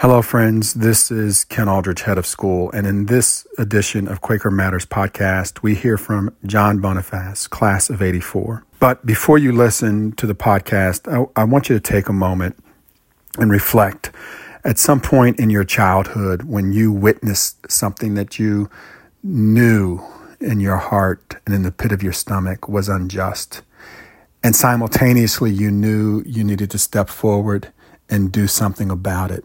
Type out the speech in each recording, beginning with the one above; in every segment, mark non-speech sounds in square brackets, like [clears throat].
Hello, friends. This is Ken Aldrich, head of school. And in this edition of Quaker Matters podcast, we hear from John Bonifaz, class of 84. But before you listen to the podcast, I, I want you to take a moment and reflect. At some point in your childhood, when you witnessed something that you knew in your heart and in the pit of your stomach was unjust, and simultaneously you knew you needed to step forward and do something about it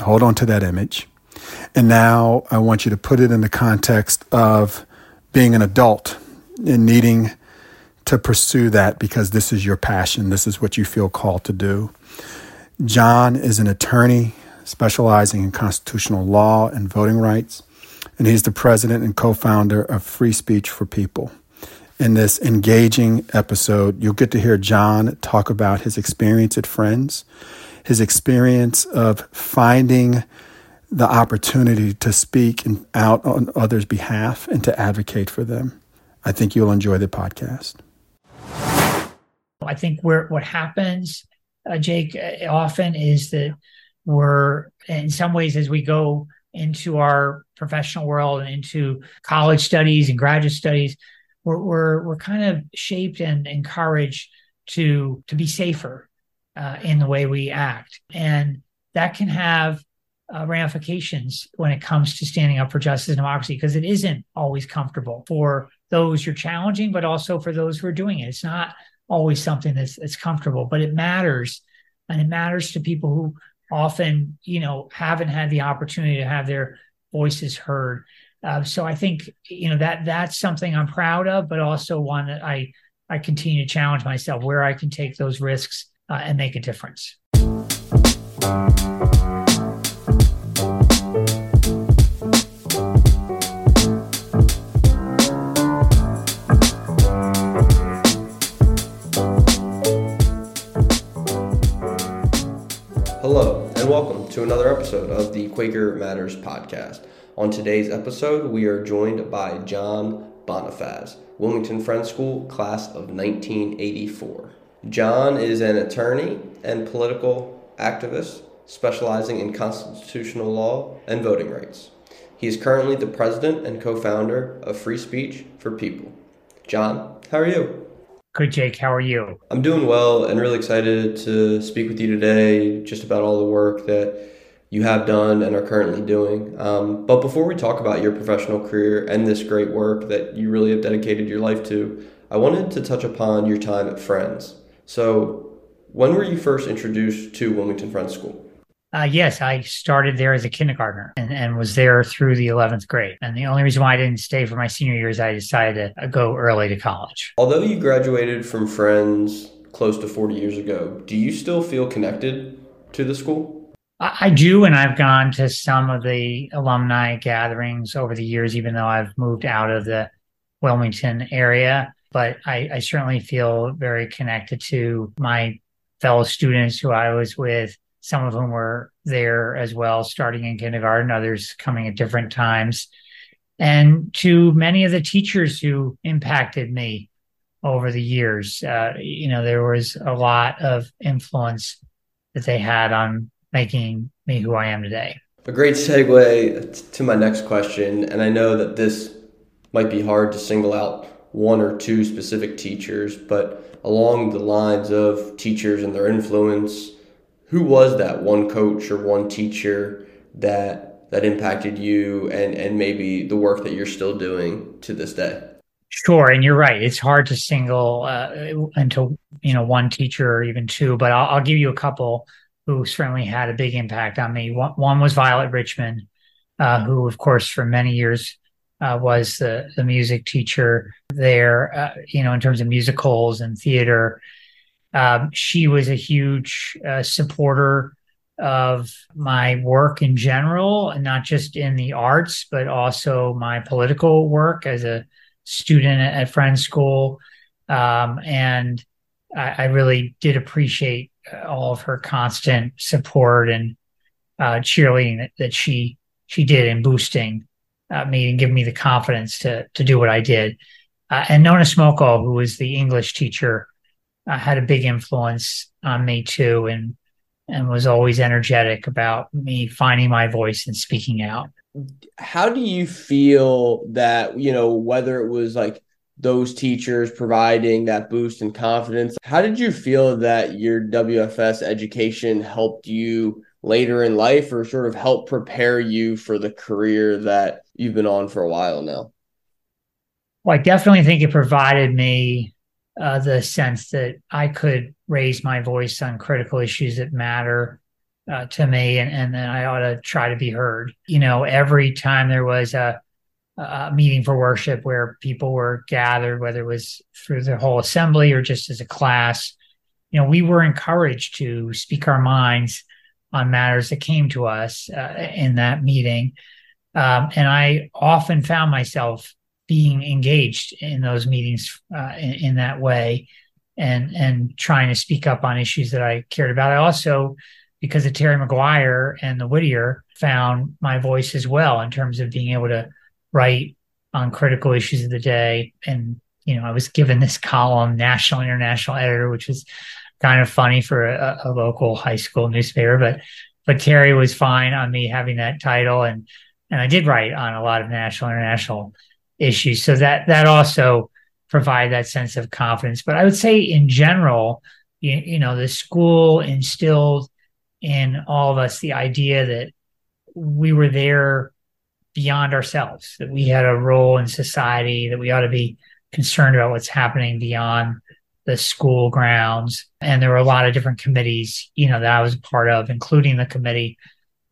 hold on to that image. And now I want you to put it in the context of being an adult and needing to pursue that because this is your passion. This is what you feel called to do. John is an attorney specializing in constitutional law and voting rights, and he's the president and co founder of Free Speech for People. In this engaging episode, you'll get to hear John talk about his experience at Friends his experience of finding the opportunity to speak out on others' behalf and to advocate for them. I think you'll enjoy the podcast. I think where what happens, uh, Jake, uh, often is that we're in some ways as we go into our professional world and into college studies and graduate studies, we're we're, we're kind of shaped and encouraged to to be safer uh, in the way we act. And that can have uh, ramifications when it comes to standing up for justice and democracy because it isn't always comfortable for those you're challenging, but also for those who are doing it. It's not always something that's, that's comfortable, but it matters. And it matters to people who often, you know, haven't had the opportunity to have their voices heard. Uh, so I think, you know, that that's something I'm proud of, but also one that I I continue to challenge myself where I can take those risks uh, and make a difference. Hello, and welcome to another episode of the Quaker Matters podcast. On today's episode, we are joined by John Bonifaz, Wilmington Friends School, class of 1984. John is an attorney and political activist specializing in constitutional law and voting rights. He is currently the president and co founder of Free Speech for People. John, how are you? Good, Jake. How are you? I'm doing well and really excited to speak with you today just about all the work that you have done and are currently doing. Um, but before we talk about your professional career and this great work that you really have dedicated your life to, I wanted to touch upon your time at Friends. So, when were you first introduced to Wilmington Friends School? Uh, yes, I started there as a kindergartner and, and, was there through the 11th grade. And the only reason why I didn't stay for my senior years, I decided to go early to college. Although you graduated from Friends close to 40 years ago, do you still feel connected to the school? I, I do. And I've gone to some of the alumni gatherings over the years, even though I've moved out of the Wilmington area but I, I certainly feel very connected to my fellow students who I was with, some of whom were there as well, starting in kindergarten, others coming at different times, and to many of the teachers who impacted me over the years. Uh, you know, there was a lot of influence that they had on making me who I am today. A great segue to my next question, and I know that this might be hard to single out one or two specific teachers, but along the lines of teachers and their influence, who was that one coach or one teacher that that impacted you and and maybe the work that you're still doing to this day? Sure, and you're right. It's hard to single uh, into you know one teacher or even two, but I'll, I'll give you a couple who certainly had a big impact on me. One, one was Violet Richmond, uh, who, of course, for many years uh, was the, the music teacher there, uh, you know, in terms of musicals and theater. Um, she was a huge uh, supporter of my work in general, and not just in the arts, but also my political work as a student at Friends School. Um, and I, I, really did appreciate all of her constant support and uh, cheerleading that, that she she did in boosting uh, me and give me the confidence to to do what I did. Uh, and Nona Smokall, who was the English teacher, uh, had a big influence on me too, and and was always energetic about me finding my voice and speaking out. How do you feel that, you know, whether it was like those teachers providing that boost in confidence, how did you feel that your WFS education helped you later in life or sort of help prepare you for the career that you've been on for a while now? Well, I definitely think it provided me uh, the sense that I could raise my voice on critical issues that matter uh, to me, and, and then I ought to try to be heard. You know, every time there was a, a meeting for worship where people were gathered, whether it was through the whole assembly or just as a class, you know, we were encouraged to speak our minds on matters that came to us uh, in that meeting. Um, and I often found myself being engaged in those meetings uh, in, in, that way and and trying to speak up on issues that I cared about. I also, because of Terry McGuire and the Whittier, found my voice as well in terms of being able to write on critical issues of the day. And you know, I was given this column, national international editor, which was kind of funny for a, a local high school newspaper, but but Terry was fine on me having that title and and I did write on a lot of national international issues. So that that also provide that sense of confidence. But I would say in general, you, you know, the school instilled in all of us the idea that we were there beyond ourselves, that we had a role in society, that we ought to be concerned about what's happening beyond the school grounds. And there were a lot of different committees, you know, that I was a part of, including the committee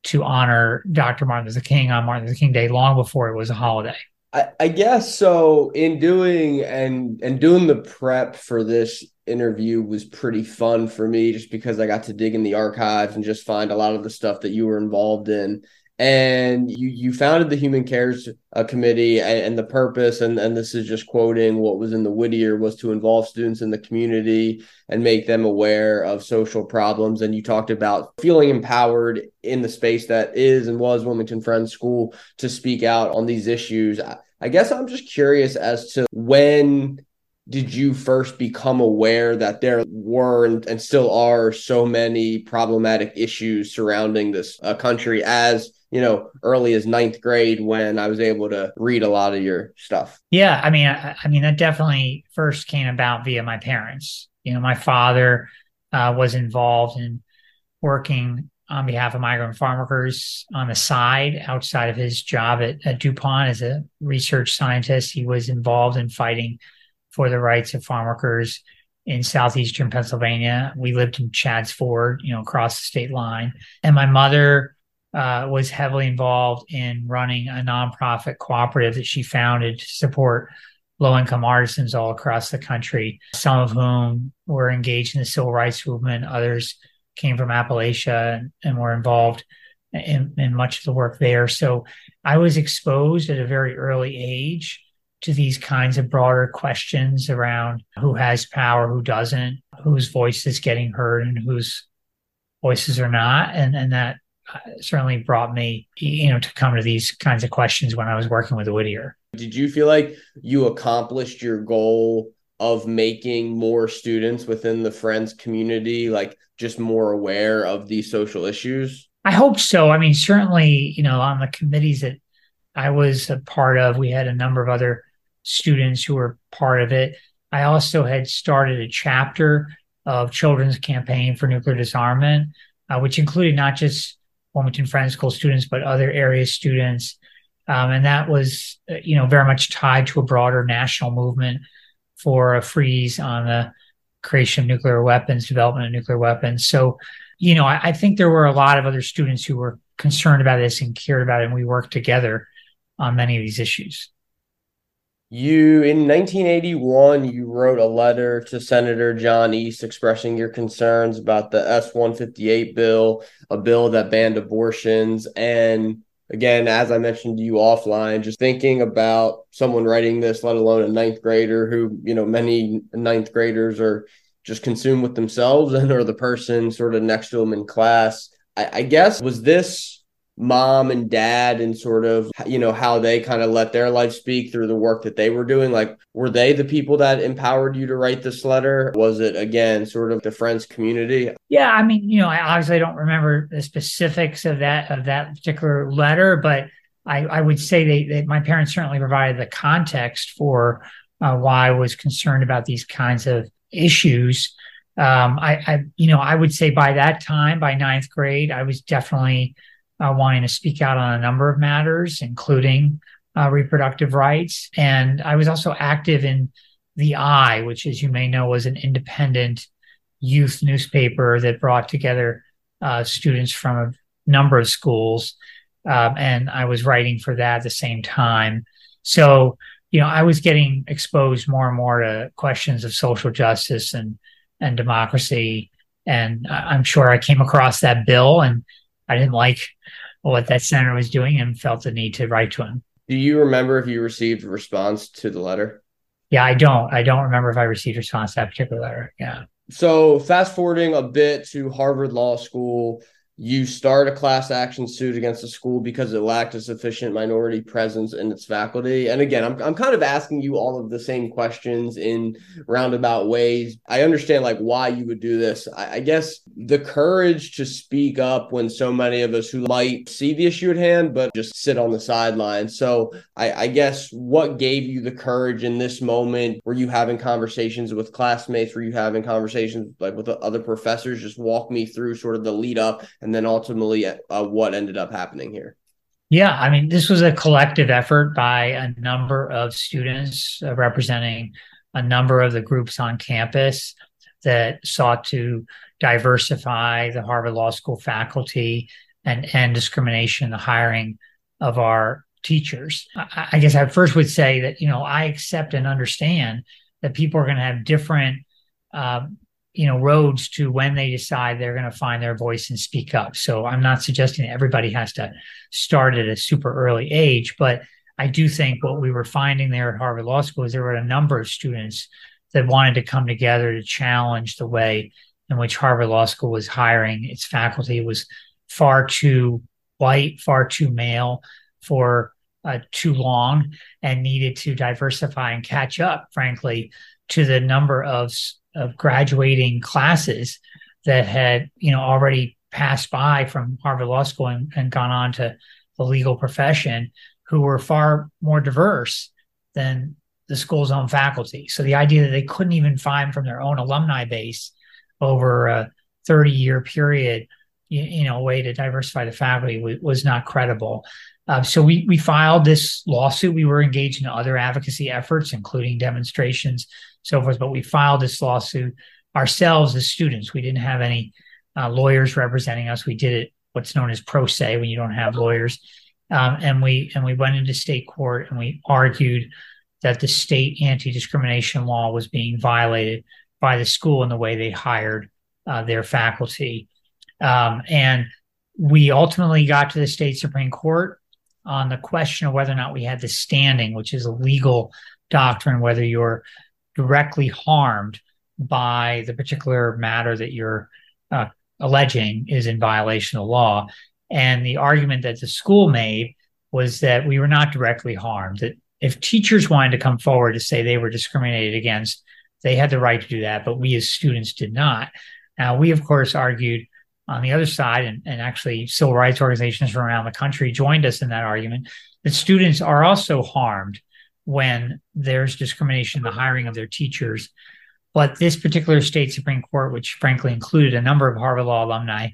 to honor Dr. Martin Luther King on Martin Luther King Day long before it was a holiday. I, I guess so. In doing and and doing the prep for this interview was pretty fun for me, just because I got to dig in the archives and just find a lot of the stuff that you were involved in. And you you founded the Human Cares uh, Committee, and, and the purpose, and and this is just quoting what was in the Whittier, was to involve students in the community and make them aware of social problems. And you talked about feeling empowered in the space that is and was Wilmington Friends School to speak out on these issues. I, I guess I'm just curious as to when did you first become aware that there were and, and still are so many problematic issues surrounding this uh, country as you know early as ninth grade when i was able to read a lot of your stuff yeah i mean i, I mean that definitely first came about via my parents you know my father uh, was involved in working on behalf of migrant farm workers on the side outside of his job at, at DuPont as a research scientist. He was involved in fighting for the rights of farm workers in southeastern Pennsylvania. We lived in Chadds Ford, you know, across the state line. And my mother uh, was heavily involved in running a nonprofit cooperative that she founded to support low income artisans all across the country, some of whom were engaged in the civil rights movement, others came from Appalachia and, and were involved in, in much of the work there. So I was exposed at a very early age to these kinds of broader questions around who has power, who doesn't, whose voice is getting heard, and whose voices are not. And, and that certainly brought me, you know, to come to these kinds of questions when I was working with Whittier. Did you feel like you accomplished your goal of making more students within the friends community like just more aware of these social issues? I hope so. I mean certainly you know on the committees that i was a part of we had a number of other students who were part of it. I also had started a chapter of children's campaign for nuclear disarmament uh, which included not just wilmington friends school students but other area students um, and that was uh, you know very much tied to a broader national movement for a freeze on the creation of nuclear weapons, development of nuclear weapons. So, you know, I, I, think there were a lot of other students who were concerned about this and cared about it, and we worked together on many of these issues. You, in 1981, you wrote a letter to Senator John East expressing your concerns about the S 158 bill, a bill that banned abortions. And again, as I mentioned to you offline, just thinking about someone writing this, let alone a ninth grader who, you know, many ninth graders are just consumed with themselves and or the person sort of next to them in class. I, I guess was this mom and dad and sort of you know how they kind of let their life speak through the work that they were doing. Like were they the people that empowered you to write this letter? Was it again sort of the friends community? Yeah i mean you know i obviously don't remember the specifics of that of that particular letter but i i would say they, they my parents certainly provided the context for uh, why i was concerned about these kinds of issues. Um, I, I, you know, I would say by that time, by ninth grade, I was definitely uh, wanting to speak out on a number of matters, including uh, reproductive rights. And I was also active in the Eye, which, as you may know, was an independent youth newspaper that brought together uh, students from a number of schools. Um, and I was writing for that at the same time. So, you know, I was getting exposed more and more to questions of social justice and and democracy. And I'm sure I came across that bill and I didn't like what that senator was doing and felt the need to write to him. Do you remember if you received a response to the letter? Yeah, I don't. I don't remember if I received a response to that particular letter. Yeah. So fast forwarding a bit to Harvard Law School, you start a class action suit against the school because it lacked a sufficient minority presence in its faculty. And again, I'm, I'm kind of asking you all of the same questions in roundabout ways. I understand like why you would do this. I, I guess the courage to speak up when so many of us who might see the issue at hand, but just sit on the sidelines. So I, I guess what gave you the courage in this moment? Were you having conversations with classmates? Were you having conversations like with other professors? Just walk me through sort of the lead up and and then ultimately uh, what ended up happening here? Yeah, I mean, this was a collective effort by a number of students uh, representing a number of the groups on campus that sought to diversify the Harvard Law School faculty and end discrimination in the hiring of our teachers. I, I guess I first would say that, you know, I accept and understand that people are going to have different um, you know roads to when they decide they're going to find their voice and speak up. So i'm not suggesting that everybody has to start at a super early age but i do think what we were finding there at harvard law school is there were a number of students that wanted to come together to challenge the way in which harvard law school was hiring its faculty. It was far too white far too male for uh, too long and needed to diversify and catch up frankly to the number of of graduating classes that had you know already passed by from Harvard Law School and, and gone on to the legal profession who were far more diverse than the school's own faculty. So the idea that they couldn't even find from their own alumni base over a 30 year period, you, you, know, a way to diversify the faculty w- was not credible. Um, so we we filed this lawsuit. We were engaged in other advocacy efforts, including demonstrations so forth. But we filed this lawsuit ourselves as students. We didn't have any uh, lawyers representing us. We did it what's known as pro se when you don't have lawyers. Um, and we and we went into state court and we argued that the state anti-discrimination law was being violated by the school in the way they hired uh, their faculty. Um, and we ultimately got to the state supreme court on the question of whether or not we had the standing, which is a legal doctrine, whether you're directly harmed by the particular matter that you're uh, alleging is in violation of law. And the argument that the school made was that we were not directly harmed, that if teachers wanted to come forward to say they were discriminated against, they had the right to do that, but we as students did not. Now, we, of course, argued on the other side, and, and actually civil rights organizations from around the country joined us in that argument, that students are also harmed when there's discrimination in the hiring of their teachers. But this particular state Supreme Court, which frankly included a number of Harvard Law alumni,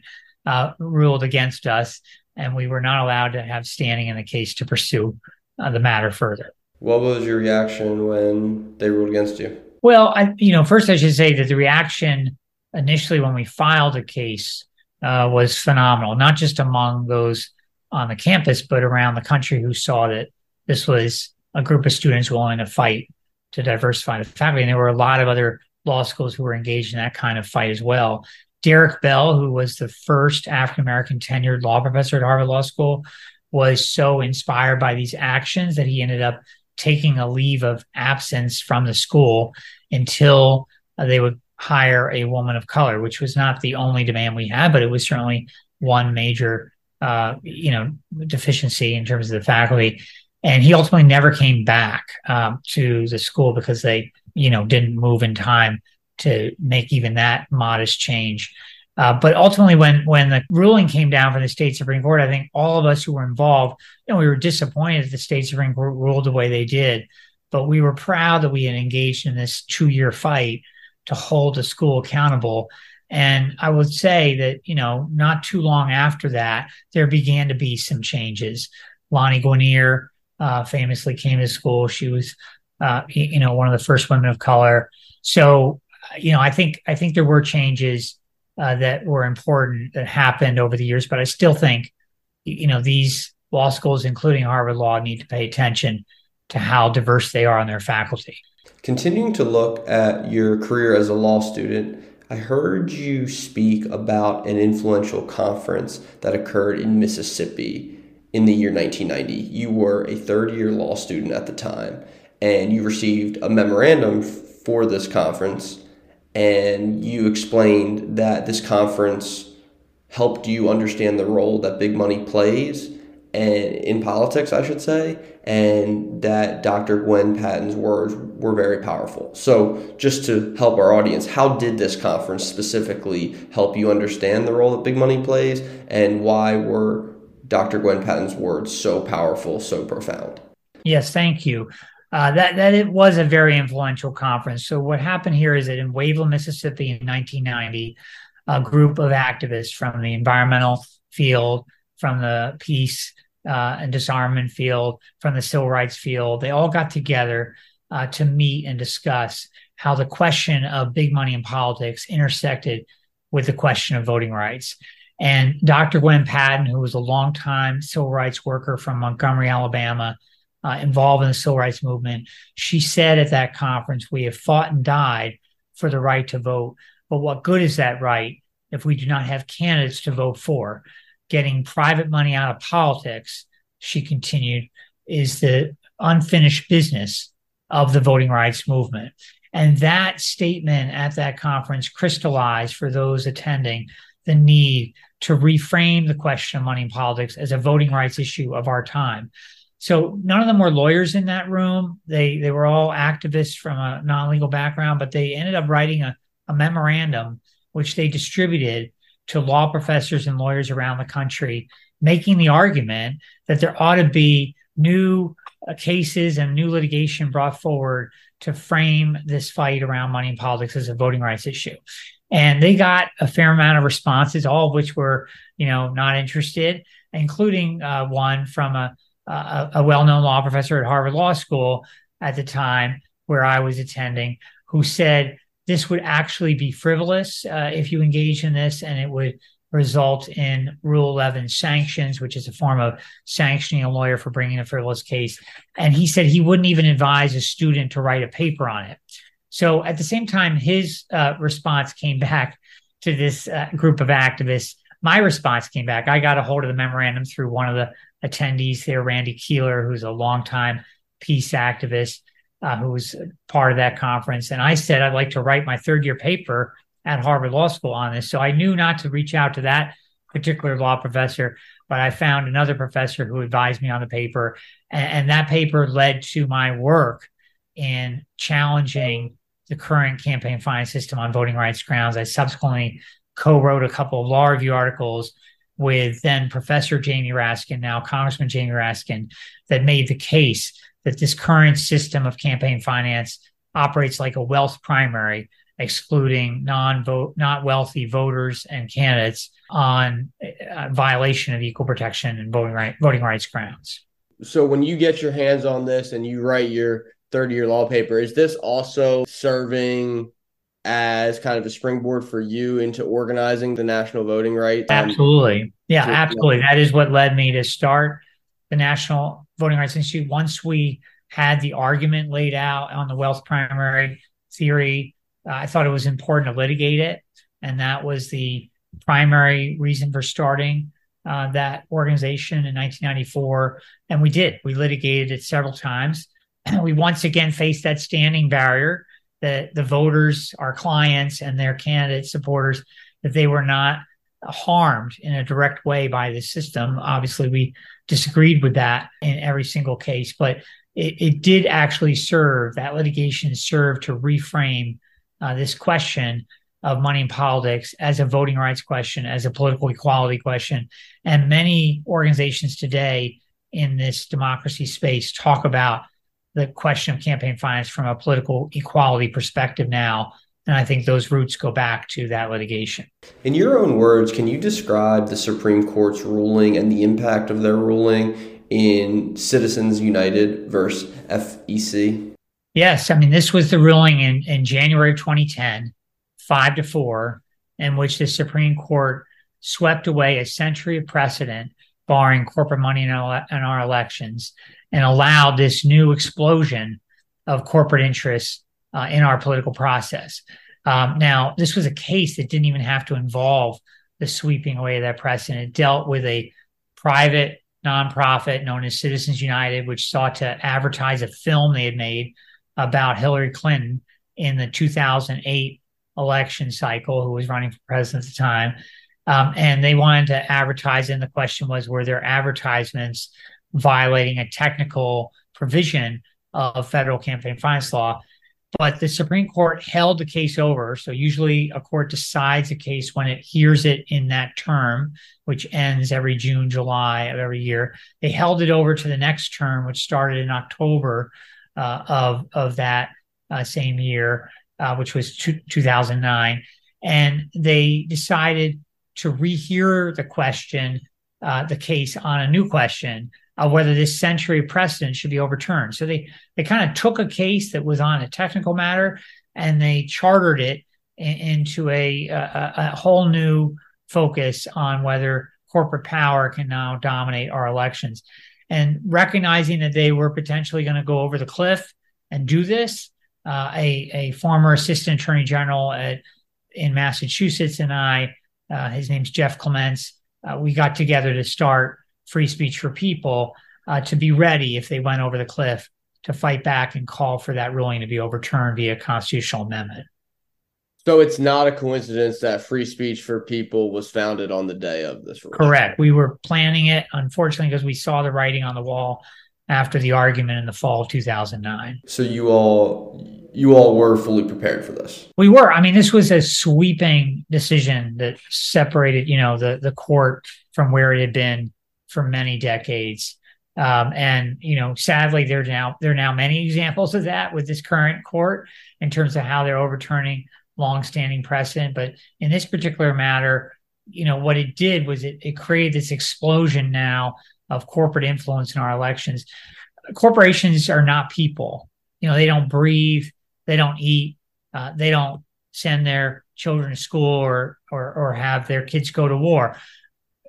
uh, ruled against us, and we were not allowed to have standing in the case to pursue uh, the matter further. What was your reaction when they ruled against you? Well, I, you know, first I should say that the reaction initially when we filed the case uh, was phenomenal, not just among those on the campus, but around the country who saw that this was a group of students willing to fight to diversify the faculty. And there were a lot of other law schools who were engaged in that kind of fight as well. Derek Bell, who was the first African American tenured law professor at Harvard Law School, was so inspired by these actions that he ended up taking a leave of absence from the school until they would hire a woman of color, which was not the only demand we had, but it was certainly one major uh, you know, deficiency in terms of the faculty. And he ultimately never came back um, to the school because they, you know, didn't move in time to make even that modest change. Uh, but ultimately, when when the ruling came down from the state supreme court, I think all of us who were involved, you know, we were disappointed that the state supreme court ruled the way they did, but we were proud that we had engaged in this two year fight to hold the school accountable. And I would say that you know, not too long after that, there began to be some changes. Lani Guinier uh, famously came to school. She was, uh, you know, one of the first women of color. So, you know, I think I think there were changes uh, that were important that happened over the years. But I still think, you know, these law schools, including Harvard Law, need to pay attention to how diverse they are in their faculty. Continuing to look at your career as a law student, I heard you speak about an influential conference that occurred in Mississippi in the year 1990. You were a third year law student at the time, and you received a memorandum for this conference and you explained that this conference helped you understand the role that big money plays and in politics, I should say, and that Dr. Gwen Patton's words were very powerful. So, just to help our audience, how did this conference specifically help you understand the role that big money plays, and why were Dr. Gwen Patton's words so powerful, so profound? Yes, thank you uh, that that it was a very influential conference. So what happened here is that in Waveland, Mississippi, in 1990, a group of activists from the environmental field, from the peace uh, and disarmament field, from the civil rights field, they all got together uh, to meet and discuss how the question of big money in politics intersected with the question of voting rights. And Dr. Gwen Patton, who was a longtime civil rights worker from Montgomery, Alabama, uh, involved in the civil rights movement. She said at that conference, We have fought and died for the right to vote. But what good is that right if we do not have candidates to vote for? Getting private money out of politics, she continued, is the unfinished business of the voting rights movement. And that statement at that conference crystallized for those attending the need to reframe the question of money in politics as a voting rights issue of our time. So none of them were lawyers in that room. They they were all activists from a non-legal background, but they ended up writing a, a memorandum which they distributed to law professors and lawyers around the country, making the argument that there ought to be new uh, cases and new litigation brought forward to frame this fight around money in politics as a voting rights issue. And they got a fair amount of responses, all of which were, you know, not interested, including uh, one from a a, a well-known law professor at Harvard Law School at the time where I was attending, who said this would actually be frivolous uh, if you engage in this, and it would result in Rule 11 sanctions, which is a form of sanctioning a lawyer for bringing a frivolous case. And he said he wouldn't even advise a student to write a paper on it. So at the same time, his uh, response came back to this uh, group of activists. My response came back. I got a hold of the memorandum through one of the attendees there, Randy Kehler, who's a longtime peace activist, uh, who was part of that conference. And I said, I'd like to write my third year paper at Harvard Law School on this. So I knew not to reach out to that particular law professor, but I found another professor who advised me on the paper. And, and that paper led to my work in challenging the current campaign finance system on voting rights grounds. I subsequently co wrote a couple of law review articles with then Professor Jamie Raskin, now Congressman Jamie Raskin, that made the case that this current system of campaign finance operates like a wealth primary, excluding non-vote, not wealthy voters and candidates on uh, violation of equal protection and voting right voting rights grounds. So when you get your hands on this and you write your third year law paper, is this also serving as kind of a springboard for you into organizing the national voting rights? Absolutely. Yeah, absolutely. That is what led me to start the National Voting Rights Institute. Once we had the argument laid out on the wealth primary theory, uh, I thought it was important to litigate it. And that was the primary reason for starting uh, that organization in 1994. And we did. We litigated it several times. [clears throat] we once again faced that standing barrier that the voters, our clients, and their candidate supporters, that they were not harmed in a direct way by the system. Obviously, we disagreed with that in every single case, but it, it did actually serve that litigation served to reframe uh, this question of money in politics as a voting rights question, as a political equality question. And many organizations today in this democracy space talk about the question of campaign finance from a political equality perspective now. And I think those roots go back to that litigation. In your own words, can you describe the Supreme Court's ruling and the impact of their ruling in Citizens United versus FEC? Yes. I mean, this was the ruling in, in January of 2010, five to four, in which the Supreme Court swept away a century of precedent barring corporate money in our, in our elections and allowed this new explosion of corporate interests uh, in our political process. Um, now, this was a case that didn't even have to involve the sweeping away of that precedent. It dealt with a private nonprofit known as Citizens United, which sought to advertise a film they had made about Hillary Clinton in the 2008 election cycle, who was running for president at the time. Um, and they wanted to advertise, and the question was, were there advertisements violating a technical provision of federal campaign finance law? But the Supreme Court held the case over. So usually a court decides a case when it hears it in that term, which ends every June, July of every year. They held it over to the next term, which started in October uh, of of that uh, same year, uh, which was two, 2009, and they decided to rehear the question, uh, the case on a new question of whether this century precedent should be overturned. So they they kind of took a case that was on a technical matter and they chartered it in, into a, a, a whole new focus on whether corporate power can now dominate our elections. And recognizing that they were potentially going to go over the cliff and do this, uh, a, a former assistant attorney general at, in Massachusetts and I uh, his name's Jeff Clements. Uh, we got together to start Free Speech for People uh, to be ready if they went over the cliff to fight back and call for that ruling to be overturned via constitutional amendment. So it's not a coincidence that Free Speech for People was founded on the day of this ruling. Correct. We were planning it, unfortunately, because we saw the writing on the wall after the argument in the fall of 2009. So you all you all were fully prepared for this. We were. I mean, this was a sweeping decision that separated, you know, the the court from where it had been for many decades. Um, and you know, sadly, there now there are now many examples of that with this current court in terms of how they're overturning longstanding precedent. But in this particular matter, you know, what it did was it, it created this explosion now of corporate influence in our elections. Corporations are not people. You know, they don't breathe they don't eat, uh, they don't send their children to school or, or or have their kids go to war.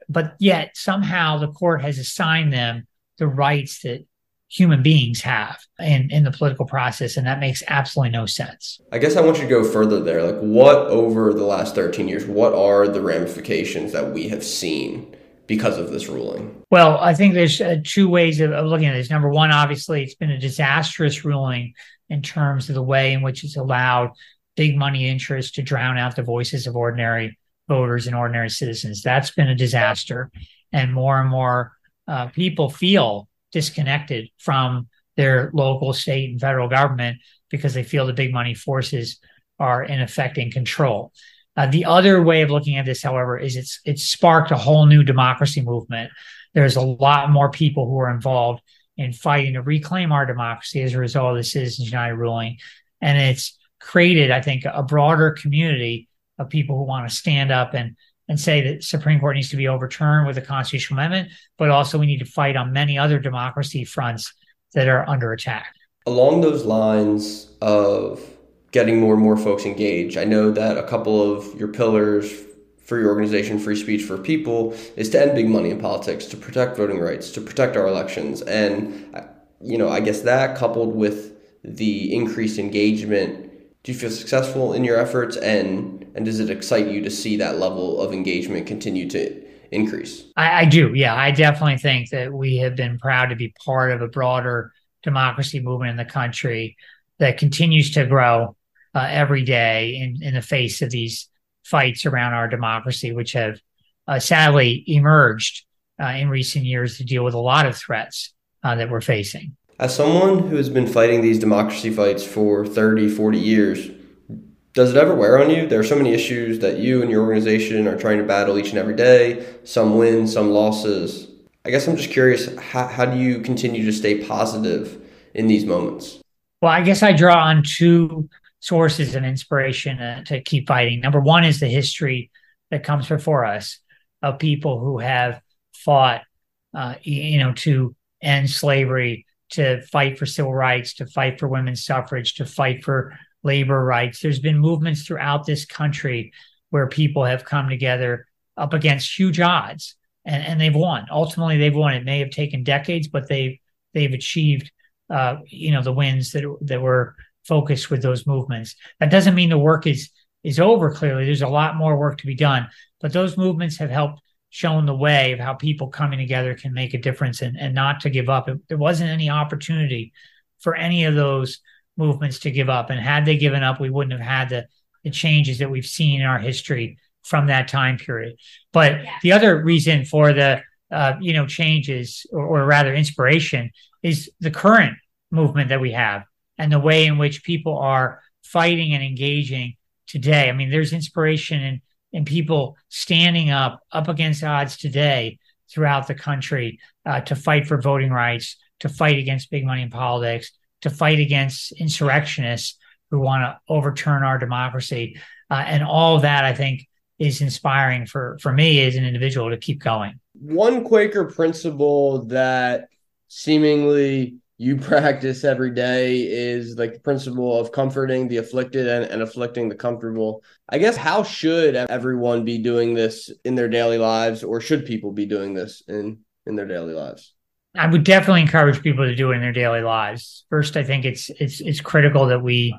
But yet somehow the court has assigned them the rights that human beings have in, in the political process, and that makes absolutely no sense. I guess I want you to go further there. Like, what over the last 13 years, what are the ramifications that we have seen because of this ruling? Well, I think there's uh, two ways of, of looking at this. Number one, obviously, it's been a disastrous ruling in terms of the way in which it's allowed big money interests to drown out the voices of ordinary voters and ordinary citizens. That's been a disaster. And more and more uh, people feel disconnected from their local, state, and federal government because they feel the big money forces are in effect in control. Uh, the other way of looking at this, however, is it's it's sparked a whole new democracy movement. There's a lot more people who are involved in fighting to reclaim our democracy as a result of the Citizens United ruling. And it's created, I think, a broader community of people who want to stand up and and say that Supreme Court needs to be overturned with a constitutional amendment, but also we need to fight on many other democracy fronts that are under attack. Along those lines of getting more and more folks engaged, I know that a couple of your pillars for your organization, Free Speech for People, is to end big money in politics, to protect voting rights, to protect our elections. And, you know, I guess that coupled with the increased engagement, do you feel successful in your efforts? And, and does it excite you to see that level of engagement continue to increase? I, I do. Yeah, I definitely think that we have been proud to be part of a broader democracy movement in the country that continues to grow uh, every day in, in the face of these fights around our democracy, which have uh, sadly emerged uh, in recent years to deal with a lot of threats uh, that we're facing. As someone who has been fighting these democracy fights for 30, 40 years, does it ever wear on you? There are so many issues that you and your organization are trying to battle each and every day, some wins, some losses. I guess I'm just curious how, how do you continue to stay positive in these moments? Well, I guess I draw on two sources of inspiration uh, to keep fighting. Number one is the history that comes before us of people who have fought, uh, you know, to end slavery, to fight for civil rights, to fight for women's suffrage, to fight for labor rights. There's been movements throughout this country where people have come together up against huge odds and, and they've won. Ultimately, they've won. It may have taken decades, but they've they've achieved uh, you know the wins that that were focused with those movements. That doesn't mean the work is is over. Clearly, there's a lot more work to be done, but those movements have helped shown the way of how people coming together can make a difference and, and not to give up. It, there wasn't any opportunity for any of those movements to give up. And had they given up, we wouldn't have had the, the changes that we've seen in our history from that time period. But yeah. the other reason for the uh, you know changes, or, or rather inspiration, is the current movement that we have and the way in which people are fighting and engaging today. I mean, there's inspiration in in people standing up up against odds today throughout the country uh, to fight for voting rights, to fight against big money in politics, to fight against insurrectionists who want to overturn our democracy, uh, and all that I think is inspiring for for me as an individual to keep going. One Quaker principle that seemingly you practice every day is like the principle of comforting the afflicted and, and afflicting the comfortable. I guess how should everyone be doing this in their daily lives, or should people be doing this in in their daily lives? I would definitely encourage people to do it in their daily lives. First, I think it's it's it's critical that we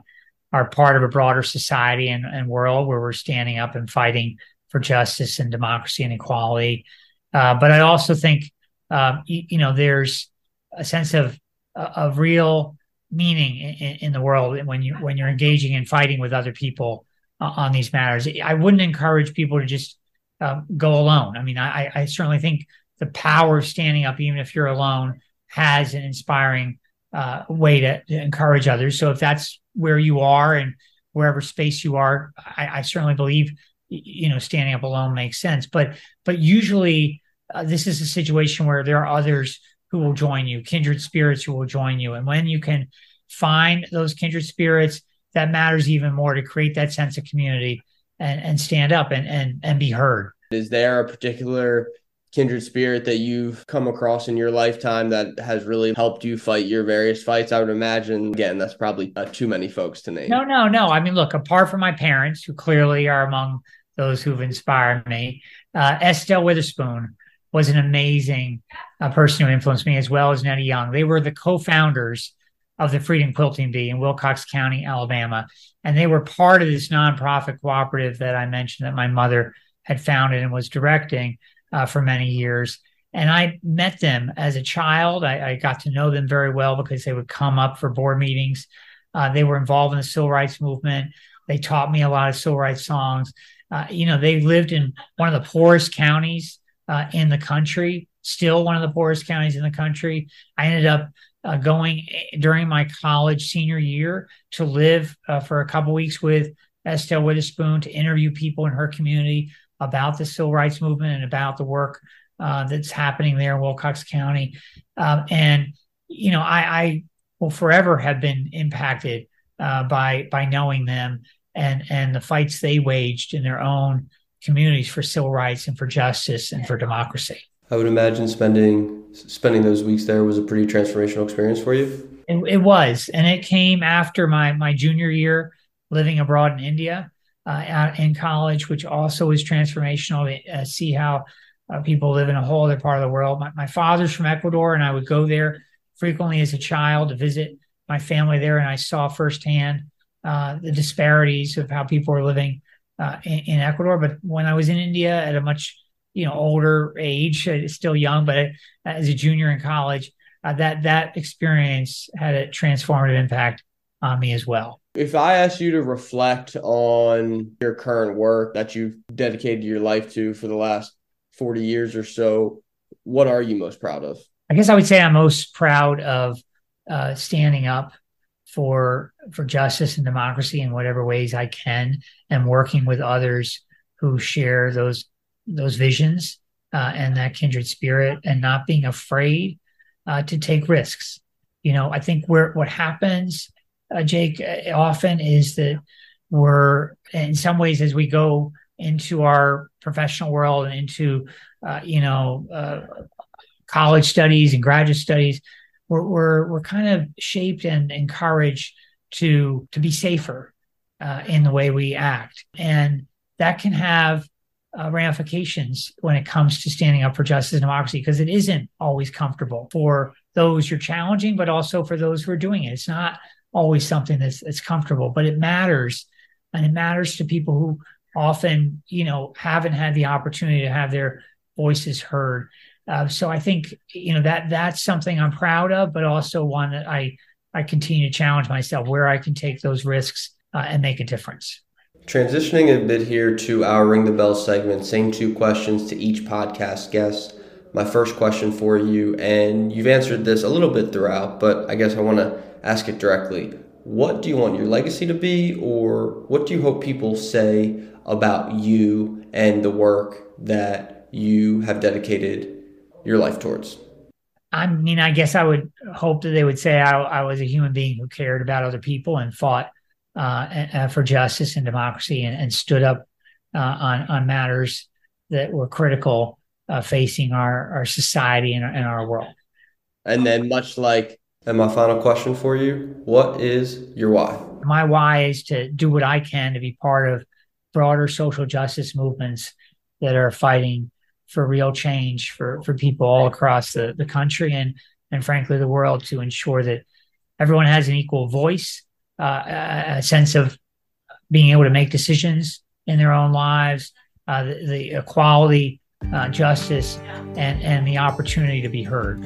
are part of a broader society and, and world where we're standing up and fighting for justice and democracy and equality. Uh, but I also think, uh, you, you, know, there's a sense of of real meaning in, in, the world when you when you're engaging and fighting with other people uh, on these matters. I wouldn't encourage people to just um, go alone. I mean, I, I certainly think the power of standing up, even if you're alone, has an inspiring uh, way to, to, encourage others. So if that's where you are and wherever space you are, I, I certainly believe you know standing up alone makes sense. But but usually uh, this is a situation where there are others who will join you, kindred spirits who will join you, and when you can find those kindred spirits, that matters even more to create that sense of community and and stand up and and and be heard. Is there a particular kindred spirit that you've come across in your lifetime that has really helped you fight your various fights? I would imagine, again, that's probably uh, too many folks to name. No, no, no. I mean, look, apart from my parents, who clearly are among those who've inspired me, uh, Estelle Witherspoon was an amazing uh, person who influenced me, as well as Nettie Young. They were the co founders of the Freedom Quilting Bee in Wilcox County, Alabama. And they were part of this nonprofit cooperative that I mentioned that my mother had founded and was directing uh, for many years. And I met them as a child. I, I, got to know them very well because they would come up for board meetings. Uh, they were involved in the civil rights movement. They taught me a lot of civil rights songs. Uh, you know, they lived in one of the poorest counties uh, in the country, still one of the poorest counties in the country. I ended up uh, going eh, during my college senior year to live uh, for a couple weeks with Estelle Witherspoon to interview people in her community about the civil rights movement and about the work uh, that's happening there in Wilcox County. Um, and you know, I, I, will forever have been impacted uh, by by knowing them and and the fights they waged in their own communities for civil rights and for justice and for democracy. I would imagine spending spending those weeks there was a pretty transformational experience for you. It, it was, and it came after my my junior year living abroad in India uh, in college, which also was transformational to uh, see how uh, people live in a whole other part of the world. My, my, father's from Ecuador, and I would go there frequently as a child to visit my family there, and I saw firsthand uh, the disparities of how people are living uh, in, in, Ecuador. But when I was in India at a much you know older age, uh, still young, but as a junior in college, that that experience had a transformative impact on me as well. If I asked you to reflect on your current work that you've dedicated your life to for the last 40 years or so. What are you most proud of? I guess I would say I'm most proud of uh, standing up for for justice and democracy in whatever ways I can, and working with others who share those those visions uh, and that kindred spirit, and not being afraid uh, to take risks. You know, I think where what happens, uh, Jake, uh, often is that we're in some ways as we go into our professional world and into uh, you know uh, college studies and graduate studies we're, we're, we're kind of shaped and encouraged to to be safer uh, in the way we act. And that can have uh, ramifications when it comes to standing up for justice and democracy because it isn't always comfortable for those you're challenging but also for those who are doing it. It's not always something that's, that's comfortable but it matters. And it matters to people who often you know haven't had the opportunity to have their voices heard uh, so i think you know that that's something i'm proud of but also one that i i continue to challenge myself where i can take those risks uh, and make a difference. Transitioning a bit here to our ring the bell segment same two questions to each podcast guest. My first question for you and you've answered this a little bit throughout but i guess i want to ask it directly. What do you want your legacy to be or what do you hope people say about you and the work that you have dedicated your life towards i mean i guess i would hope that they would say i, I was a human being who cared about other people and fought uh, for justice and democracy and, and stood up uh, on on matters that were critical uh, facing our our society and, and our world and then much like and my final question for you what is your why? My why is to do what I can to be part of broader social justice movements that are fighting for real change for, for people all across the, the country and, and frankly the world to ensure that everyone has an equal voice, uh, a sense of being able to make decisions in their own lives, uh, the, the, equality, uh, justice, and, and the opportunity to be heard.